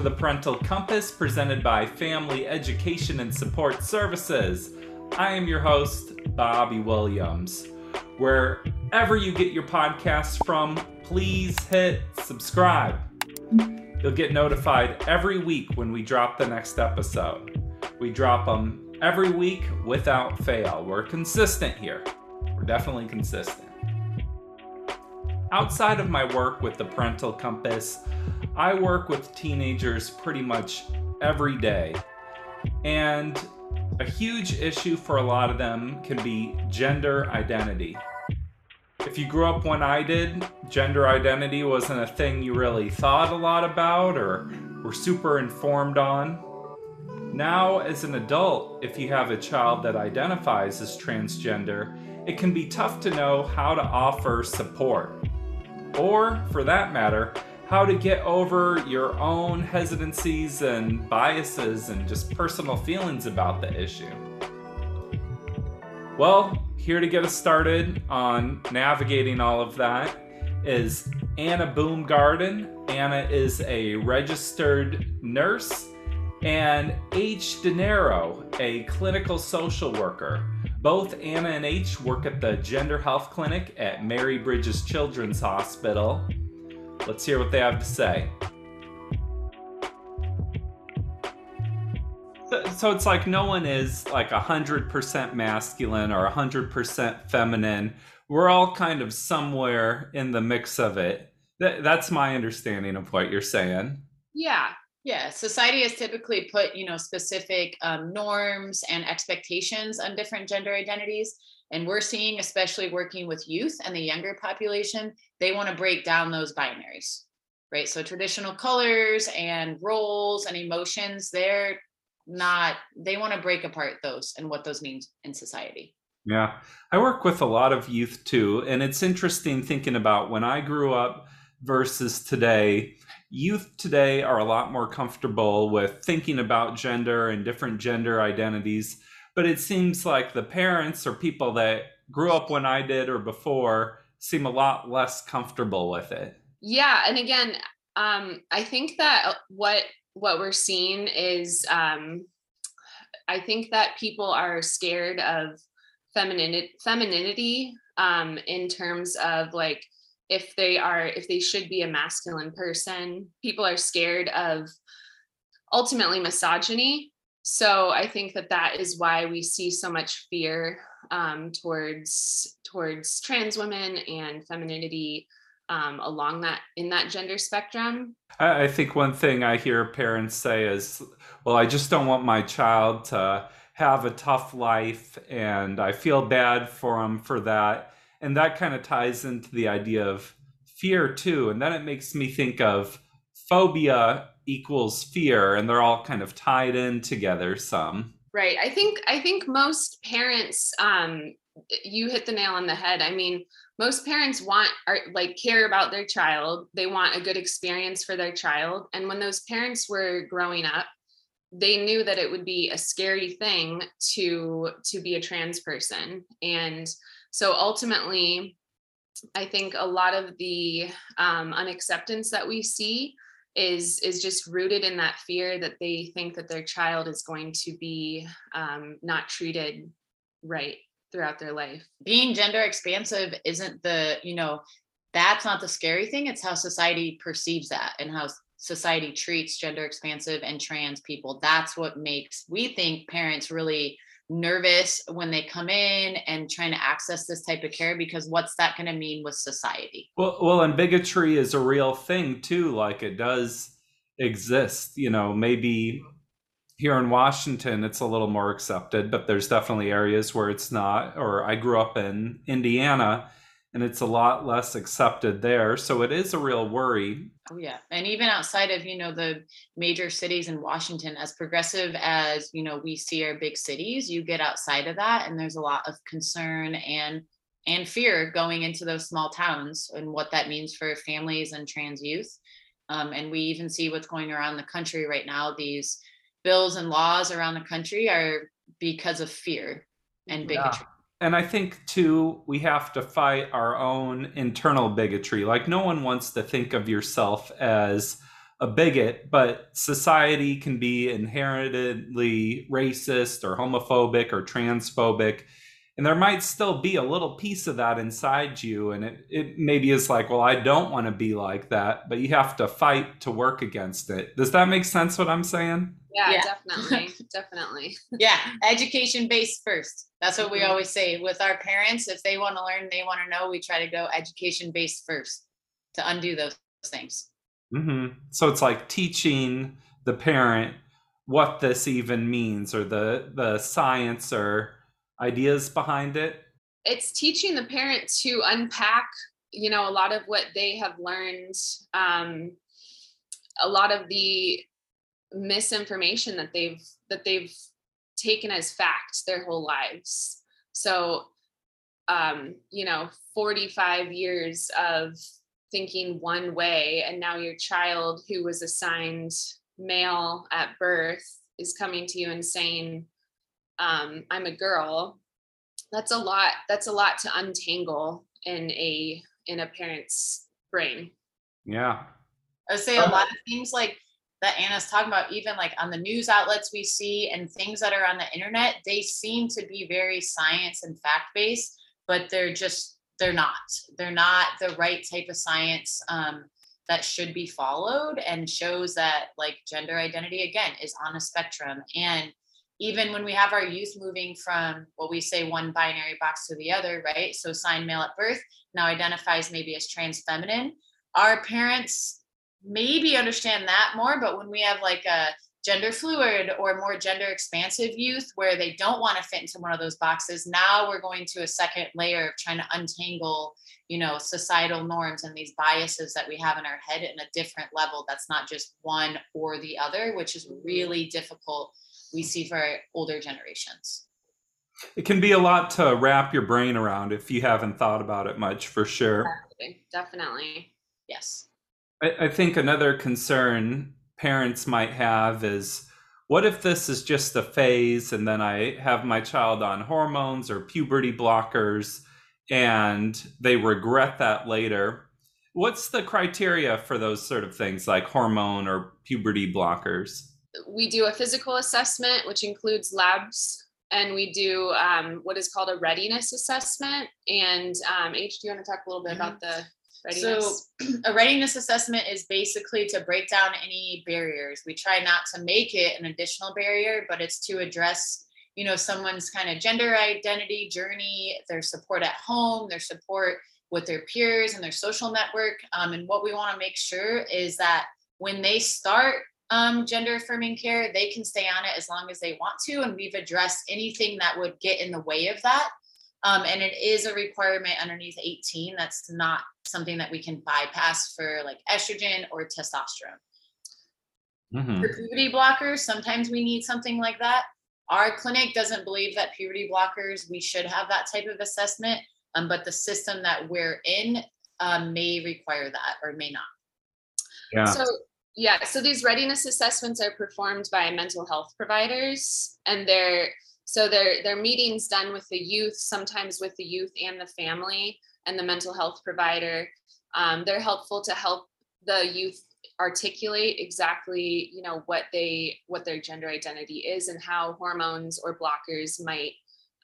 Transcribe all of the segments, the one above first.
To the Parental Compass presented by Family Education and Support Services. I am your host, Bobby Williams. Wherever you get your podcasts from, please hit subscribe. You'll get notified every week when we drop the next episode. We drop them every week without fail. We're consistent here. We're definitely consistent. Outside of my work with the Parental Compass, I work with teenagers pretty much every day. And a huge issue for a lot of them can be gender identity. If you grew up when I did, gender identity wasn't a thing you really thought a lot about or were super informed on. Now, as an adult, if you have a child that identifies as transgender, it can be tough to know how to offer support. Or, for that matter, how to get over your own hesitancies and biases and just personal feelings about the issue. Well, here to get us started on navigating all of that is Anna Boomgaarden. Anna is a registered nurse, and H. Denaro, a clinical social worker. Both Anna and H work at the Gender Health Clinic at Mary Bridges Children's Hospital Let's hear what they have to say. So, it's like no one is like 100% masculine or 100% feminine. We're all kind of somewhere in the mix of it. that's my understanding of what you're saying. Yeah. Yeah. Society has typically put, you know, specific um, norms and expectations on different gender identities. And we're seeing, especially working with youth and the younger population, they want to break down those binaries, right? So traditional colors and roles and emotions, they're not, they want to break apart those and what those mean in society. Yeah. I work with a lot of youth too. And it's interesting thinking about when I grew up versus today. Youth today are a lot more comfortable with thinking about gender and different gender identities but it seems like the parents or people that grew up when I did or before seem a lot less comfortable with it. Yeah, and again, um, I think that uh, what what we're seeing is um, I think that people are scared of femininity, femininity um, in terms of like if they are if they should be a masculine person. People are scared of ultimately misogyny so i think that that is why we see so much fear um, towards towards trans women and femininity um, along that in that gender spectrum I, I think one thing i hear parents say is well i just don't want my child to have a tough life and i feel bad for them for that and that kind of ties into the idea of fear too. And then it makes me think of phobia equals fear and they're all kind of tied in together some. Right. I think i think most parents um you hit the nail on the head. I mean most parents want are like care about their child. They want a good experience for their child. And when those parents were growing up they knew that it would be a scary thing to to be a trans person. And so ultimately i think a lot of the um, unacceptance that we see is is just rooted in that fear that they think that their child is going to be um, not treated right throughout their life. Being gender expansive isn't the you know that's not the scary thing it's how society perceives that and how society treats gender expansive and trans people. That's what makes we think parents really nervous when they come in and trying to access this type of care because what's that going to mean with society? Well well and bigotry is a real thing too like it does exist you know maybe here in washington it's a little more accepted but there's definitely areas where it's not or i grew up in indiana and it's a lot less accepted there. So it is a real worry. Oh yeah. And even outside of, you know, the major cities in Washington, as progressive as, you know, we see our big cities, you get outside of that and there's a lot of concern and and fear going into those small towns and what that means for families and trans youth. Um, and we even see what's going around the country right now. These bills and laws around the country are because of fear and bigotry. Yeah and I think too, we have to fight our own internal bigotry. Like, no one wants to think of yourself as a bigot, but society can be inherently racist or homophobic or transphobic. And there might still be a little piece of that inside you. And it, it maybe is like, well, I don't want to be like that, but you have to fight to work against it. Does that make sense what I'm saying? Yeah, yeah. definitely. definitely. Yeah, education based first. That's what we mm-hmm. always say with our parents. If they want to learn, they want to know, we try to go education based first to undo those things. Mm-hmm. So it's like teaching the parent what this even means or the the science or ideas behind it. It's teaching the parent to unpack, you know, a lot of what they have learned, um, a lot of the misinformation that they've that they've taken as fact their whole lives. So, um, you know, 45 years of thinking one way, and now your child who was assigned male at birth is coming to you and saying, um, I'm a girl. That's a lot. That's a lot to untangle in a in a parent's brain. Yeah. I would say a lot of things like that Anna's talking about, even like on the news outlets we see and things that are on the internet, they seem to be very science and fact based, but they're just, they're not. They're not the right type of science um, that should be followed and shows that like gender identity, again, is on a spectrum. And even when we have our youth moving from what we say one binary box to the other, right? So signed male at birth now identifies maybe as trans feminine. Our parents maybe understand that more. But when we have like a gender fluid or more gender expansive youth where they don't want to fit into one of those boxes, now we're going to a second layer of trying to untangle, you know, societal norms and these biases that we have in our head in a different level that's not just one or the other, which is mm-hmm. really difficult we see for older generations. It can be a lot to wrap your brain around if you haven't thought about it much, for sure. Definitely. Definitely. Yes. I, I think another concern parents might have is what if this is just a phase and then I have my child on hormones or puberty blockers and they regret that later? What's the criteria for those sort of things like hormone or puberty blockers? We do a physical assessment, which includes labs, and we do um, what is called a readiness assessment. And um, H, do you want to talk a little bit mm-hmm. about the Readiness. So, a readiness assessment is basically to break down any barriers. We try not to make it an additional barrier, but it's to address, you know, someone's kind of gender identity journey, their support at home, their support with their peers and their social network. Um, and what we want to make sure is that when they start um, gender affirming care, they can stay on it as long as they want to. And we've addressed anything that would get in the way of that. Um, and it is a requirement underneath 18. That's not something that we can bypass for like estrogen or testosterone. Mm-hmm. For puberty blockers, sometimes we need something like that. Our clinic doesn't believe that puberty blockers, we should have that type of assessment, um, but the system that we're in um, may require that or may not. Yeah. So yeah, so these readiness assessments are performed by mental health providers, and they're so they're they're meetings done with the youth, sometimes with the youth and the family and the mental health provider. Um, they're helpful to help the youth articulate exactly you know what they what their gender identity is and how hormones or blockers might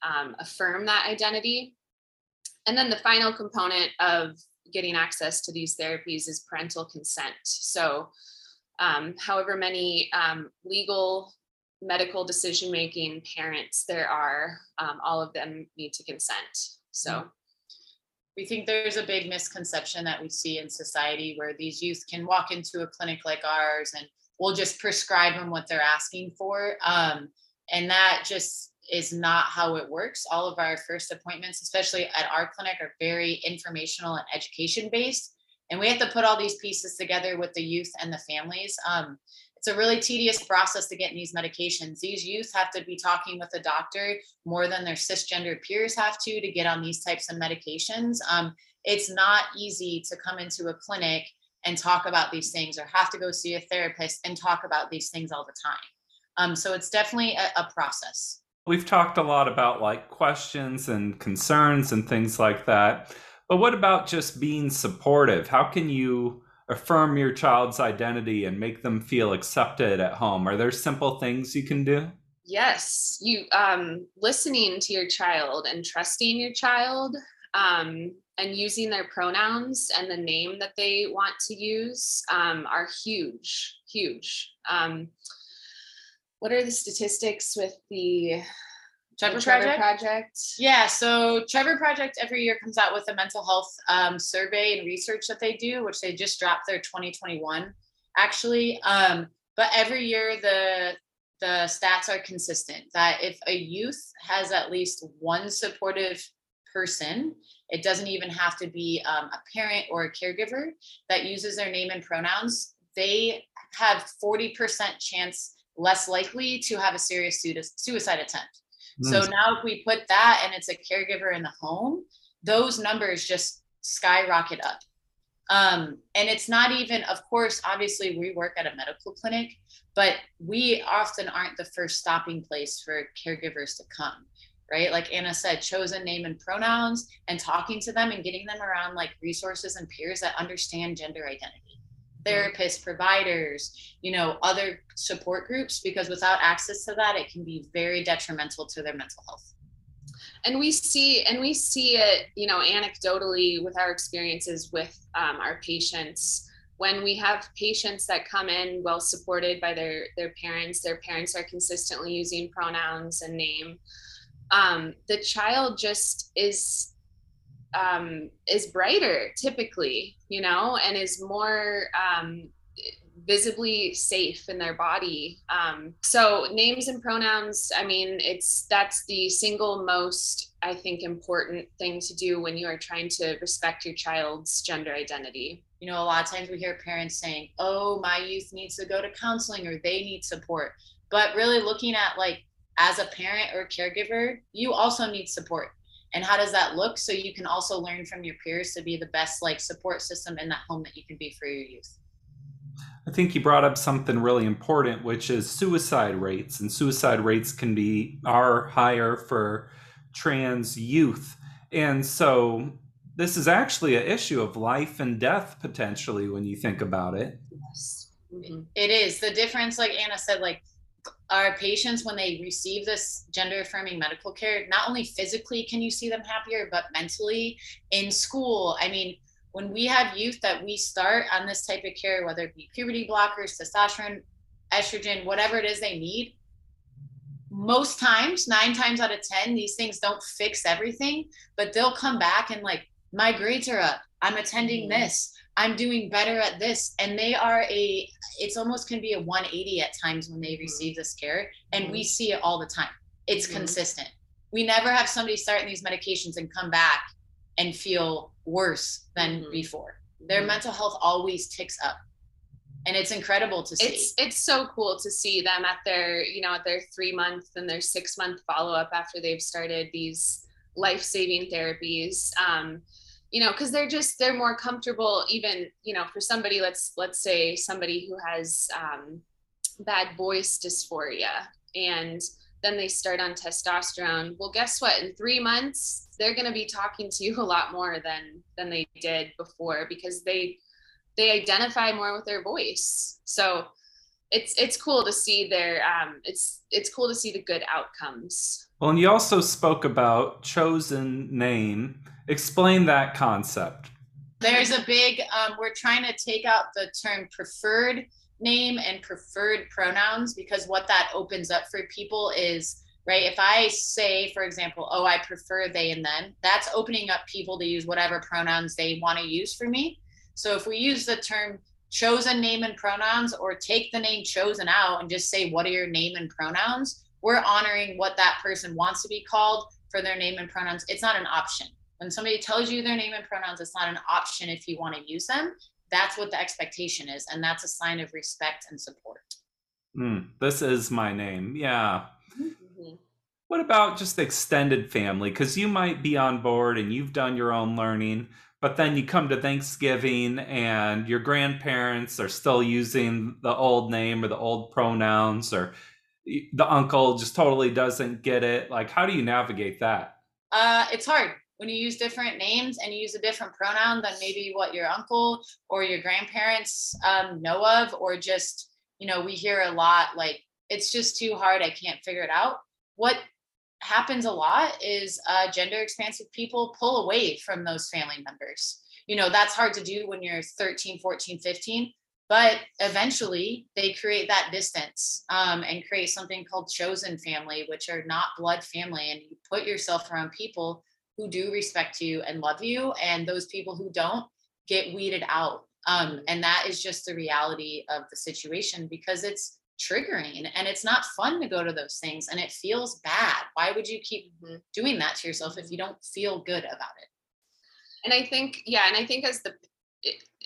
um, affirm that identity and then the final component of getting access to these therapies is parental consent so um, however many um, legal medical decision making parents there are um, all of them need to consent so mm we think there's a big misconception that we see in society where these youth can walk into a clinic like ours and we'll just prescribe them what they're asking for um, and that just is not how it works. All of our first appointments, especially at our clinic, are very informational and education based. And we have to put all these pieces together with the youth and the families. Um, it's a really tedious process to get these medications. These youth have to be talking with a doctor more than their cisgender peers have to to get on these types of medications. Um, it's not easy to come into a clinic and talk about these things or have to go see a therapist and talk about these things all the time. Um, so it's definitely a, a process. We've talked a lot about like questions and concerns and things like that. But what about just being supportive? How can you affirm your child's identity and make them feel accepted at home? Are there simple things you can do? Yes, you um, listening to your child and trusting your child um, and using their pronouns and the name that they want to use um, are huge, huge. Um, what are the statistics with the Trevor, Trevor Project? Project? Yeah, so Trevor Project every year comes out with a mental health um, survey and research that they do, which they just dropped their 2021 actually. Um, but every year the the stats are consistent that if a youth has at least one supportive person, it doesn't even have to be um, a parent or a caregiver that uses their name and pronouns. They have 40% chance less likely to have a serious suicide attempt. Mm. So now if we put that and it's a caregiver in the home, those numbers just skyrocket up. Um, and it's not even, of course, obviously we work at a medical clinic, but we often aren't the first stopping place for caregivers to come, right? Like Anna said, chosen name and pronouns and talking to them and getting them around like resources and peers that understand gender identity therapists, providers, you know, other support groups, because without access to that, it can be very detrimental to their mental health. And we see, and we see it, you know, anecdotally with our experiences with um, our patients. When we have patients that come in well supported by their their parents, their parents are consistently using pronouns and name. Um, the child just is um, is brighter typically, you know, and is more um, visibly safe in their body. Um, so names and pronouns, I mean, it's that's the single most I think important thing to do when you are trying to respect your child's gender identity. You know, a lot of times we hear parents saying, "Oh, my youth needs to go to counseling or they need support." But really looking at like as a parent or caregiver, you also need support and how does that look? So you can also learn from your peers to be the best like support system in that home that you can be for your youth. I think you brought up something really important which is suicide rates. And suicide rates can be are higher for trans youth. And so this is actually an issue of life and death potentially when you think about it. Yes. Mm-hmm. it is. The difference like anna said like our patients when they receive this gender affirming medical care not only physically can you see them happier but mentally in school. I mean when we have youth that we start on this type of care whether it be puberty blockers testosterone estrogen whatever it is they need most times nine times out of ten these things don't fix everything but they'll come back and like my grades are up i'm attending mm-hmm. this I'm doing better at this. And they are a, it's almost can be a 180 at times when they mm-hmm. receive this care. And we see it all the time. It's consistent. We never have somebody starting these medications and come back and feel worse than mm-hmm. before. Their mm-hmm. mental health always ticks up. And it's incredible to see. It's it's so cool to see them at their, you know, at their three month and their six month follow up after they've started these life saving therapies. Um, you know because they're just they're more comfortable even you know for somebody let's let's say somebody who has um, bad voice dysphoria and then they start on testosterone. Well guess what? In three months they're going to be talking to you a lot more than than they did before because they they identify more with their voice. So it's it's cool to see their um it's it's cool to see the good outcomes well and you also spoke about chosen name Explain that concept. There's a big, um, we're trying to take out the term preferred name and preferred pronouns because what that opens up for people is, right? If I say, for example, oh, I prefer they and them, that's opening up people to use whatever pronouns they want to use for me. So if we use the term chosen name and pronouns or take the name chosen out and just say, what are your name and pronouns? We're honoring what that person wants to be called for their name and pronouns. It's not an option. When somebody tells you their name and pronouns, it's not an option if you want to use them. That's what the expectation is. And that's a sign of respect and support. Mm, this is my name. Yeah. Mhm. What about just extended family? Because you might be on board and you've done your own learning, but then you come to Thanksgiving and your grandparents are still using the old name or the old pronouns, or the uncle just totally doesn't get it. Like, how do you navigate that? Uh, it's hard when you use different names and you use a different pronoun than maybe what your uncle or your grandparents um, know of, or just, you know, we hear a lot like, it's just too hard. I can't figure it out. What happens a lot is uh, gender expansive people pull away from those family members. You know, that's hard to do when you're 13, 14, 15, but eventually they create that distance um, and create something called chosen family, which are not blood family. And you put yourself around people who do respect you and love you, and those people who don't get weeded out. Um, and that is just the reality of the situation because it's triggering and it's not fun to go to those things and it feels bad. Why would you keep Mhm. doing that to yourself if you don't feel good about it? and i think yeah and i think as the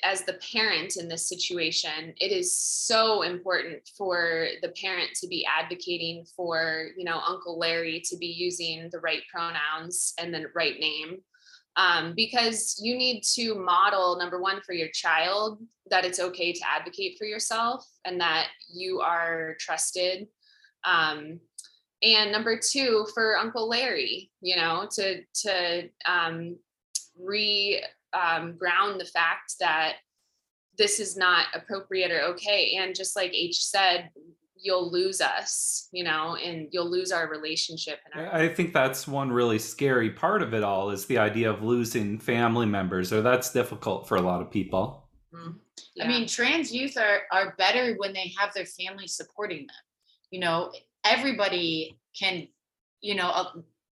as the parent in this situation it is so important for the parent to be advocating for you know uncle larry to be using the right pronouns and the right name. Um, because you need to model number one for your child that it's okay to advocate for yourself and that you are trusted. Um, and number two for uncle larry you know to to um, re um, ground the fact that this is not appropriate or okay and just like h said you'll lose us you know and you'll lose our relationship and our I think that's one really scary part of it all is the idea of losing family members, or that's difficult for a lot of people. Mm, I yeah. mean, trans youth are are better when they have their family supporting them. You know, everybody can, you know,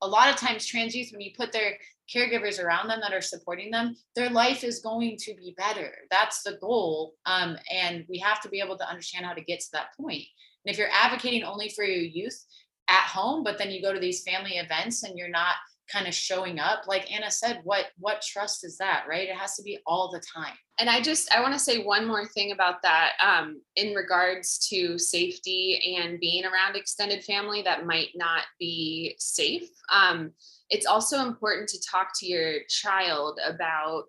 a, lot of times trans youth, when you put their caregivers around them that are supporting them, their life is going to be better. That's the goal. Um, and we have to be able to understand how to get to that point. And if you're advocating only for your youth at home, but then you go to these family events and you're not kind of showing up, like Anna said, what what trust is that, right? It has to be all the time. and i just i want to say one more thing about that um, in regards to safety and being around extended family that might not be safe um, it's also important to talk to your child about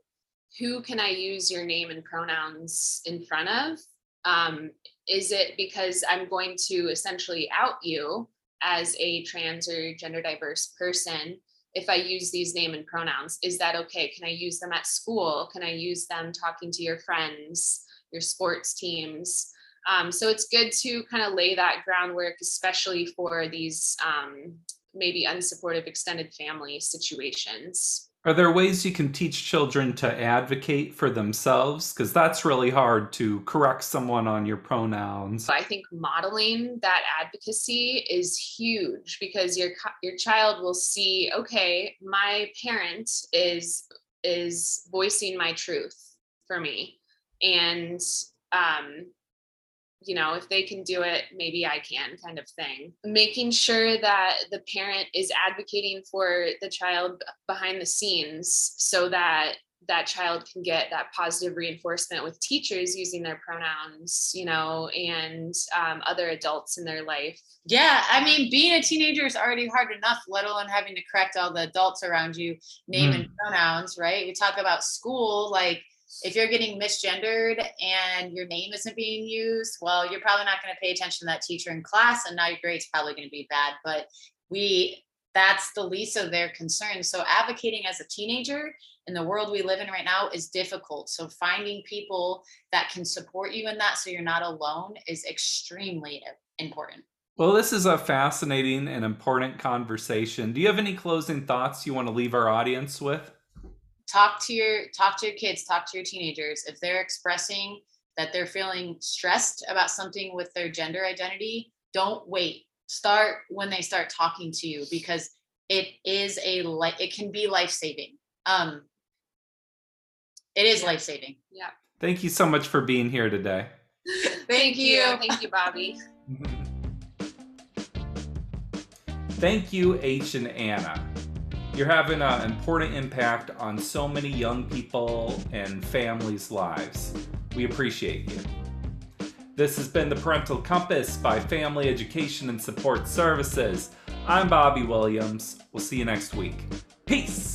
who can i use your name and pronouns in front of um, is it because i'm going to essentially out you as a trans or gender diverse person if I use these name and pronouns? Is that okay? Can I use them at school? Can I use them talking to your friends, your sports teams? Um, so it's good to kind of lay that groundwork, especially for these um, maybe unsupportive extended family situations. Are there ways you can teach children to advocate for themselves? Because that's really hard to correct someone on your pronouns. I think modeling that advocacy is huge because your your child will see, okay, my parent is is voicing my truth for me, and um, you know, if they can do it, maybe I can, kind of thing. Making sure that the parent is advocating for the child behind the scenes so that that child can get that positive reinforcement with teachers using their pronouns, you know, and um, other adults in their life. Yeah, I mean, being a teenager is already hard enough, let alone having to correct all the adults around you, name and pronouns, right? We talk about school, like if you're getting misgendered and your name isn't being used, well, you're probably not going to pay attention to that teacher in class, and now your grade's probably going to be bad. But we, that's the least of their concerns. So advocating as a teenager in the world we live in right now is difficult. So finding people that can support you in that so you're not alone is extremely important. Well, this is a fascinating and important conversation. Do you have any closing thoughts you want to leave our audience with? Talk to your talk to your kids talk to your teenagers if they're expressing that they're feeling stressed about something with their gender identity don't wait start when they start talking to you because it is a life it can be life-saving um it is Yeah. life-saving Yeah. Thank you so much for being here today. thank, you. Thank you, Bobby. Thank you, H and Anna. You're having an important impact on so many young people and families' lives. We appreciate you. This has been the Parental Compass by Family Education and Support Services. I'm Bobby Williams. We'll see you next week. Peace.